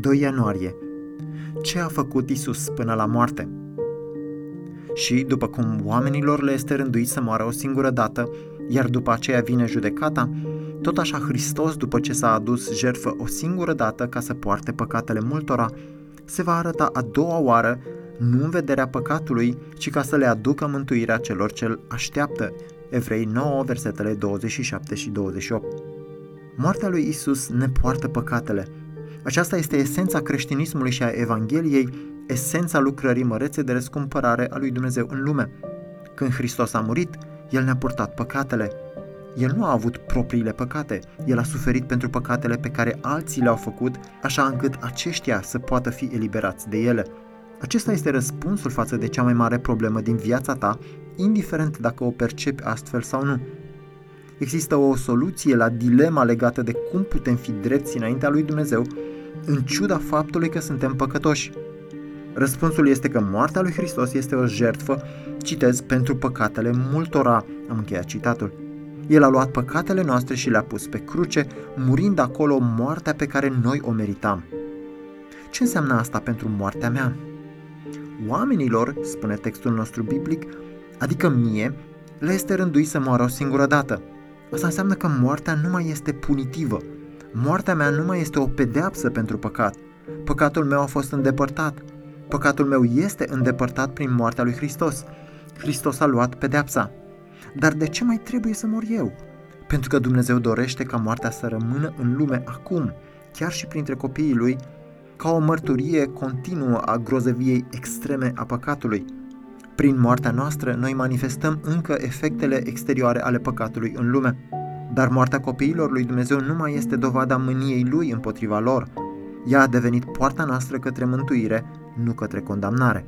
2 ianuarie. Ce a făcut Isus până la moarte? Și după cum oamenilor le este rânduit să moară o singură dată, iar după aceea vine judecata, tot așa Hristos, după ce s-a adus jertfă o singură dată ca să poarte păcatele multora, se va arăta a doua oară, nu în vederea păcatului, ci ca să le aducă mântuirea celor ce îl așteaptă. Evrei 9, versetele 27 și 28. Moartea lui Isus ne poartă păcatele, aceasta este esența creștinismului și a Evangheliei, esența lucrării mărețe de răscumpărare a lui Dumnezeu în lume. Când Hristos a murit, El ne-a purtat păcatele. El nu a avut propriile păcate, El a suferit pentru păcatele pe care alții le-au făcut, așa încât aceștia să poată fi eliberați de ele. Acesta este răspunsul față de cea mai mare problemă din viața ta, indiferent dacă o percepi astfel sau nu. Există o soluție la dilema legată de cum putem fi drepți înaintea lui Dumnezeu în ciuda faptului că suntem păcătoși? Răspunsul este că moartea lui Hristos este o jertfă, citez, pentru păcatele multora, am încheiat citatul. El a luat păcatele noastre și le-a pus pe cruce, murind acolo moartea pe care noi o meritam. Ce înseamnă asta pentru moartea mea? Oamenilor, spune textul nostru biblic, adică mie, le este rânduit să moară o singură dată. Asta înseamnă că moartea nu mai este punitivă, Moartea mea nu mai este o pedeapsă pentru păcat. Păcatul meu a fost îndepărtat. Păcatul meu este îndepărtat prin moartea lui Hristos. Hristos a luat pedeapsa. Dar de ce mai trebuie să mor eu? Pentru că Dumnezeu dorește ca moartea să rămână în lume acum, chiar și printre copiii lui, ca o mărturie continuă a grozăviei extreme a păcatului. Prin moartea noastră, noi manifestăm încă efectele exterioare ale păcatului în lume. Dar moartea copiilor lui Dumnezeu nu mai este dovada mâniei lui împotriva lor. Ea a devenit poarta noastră către mântuire, nu către condamnare.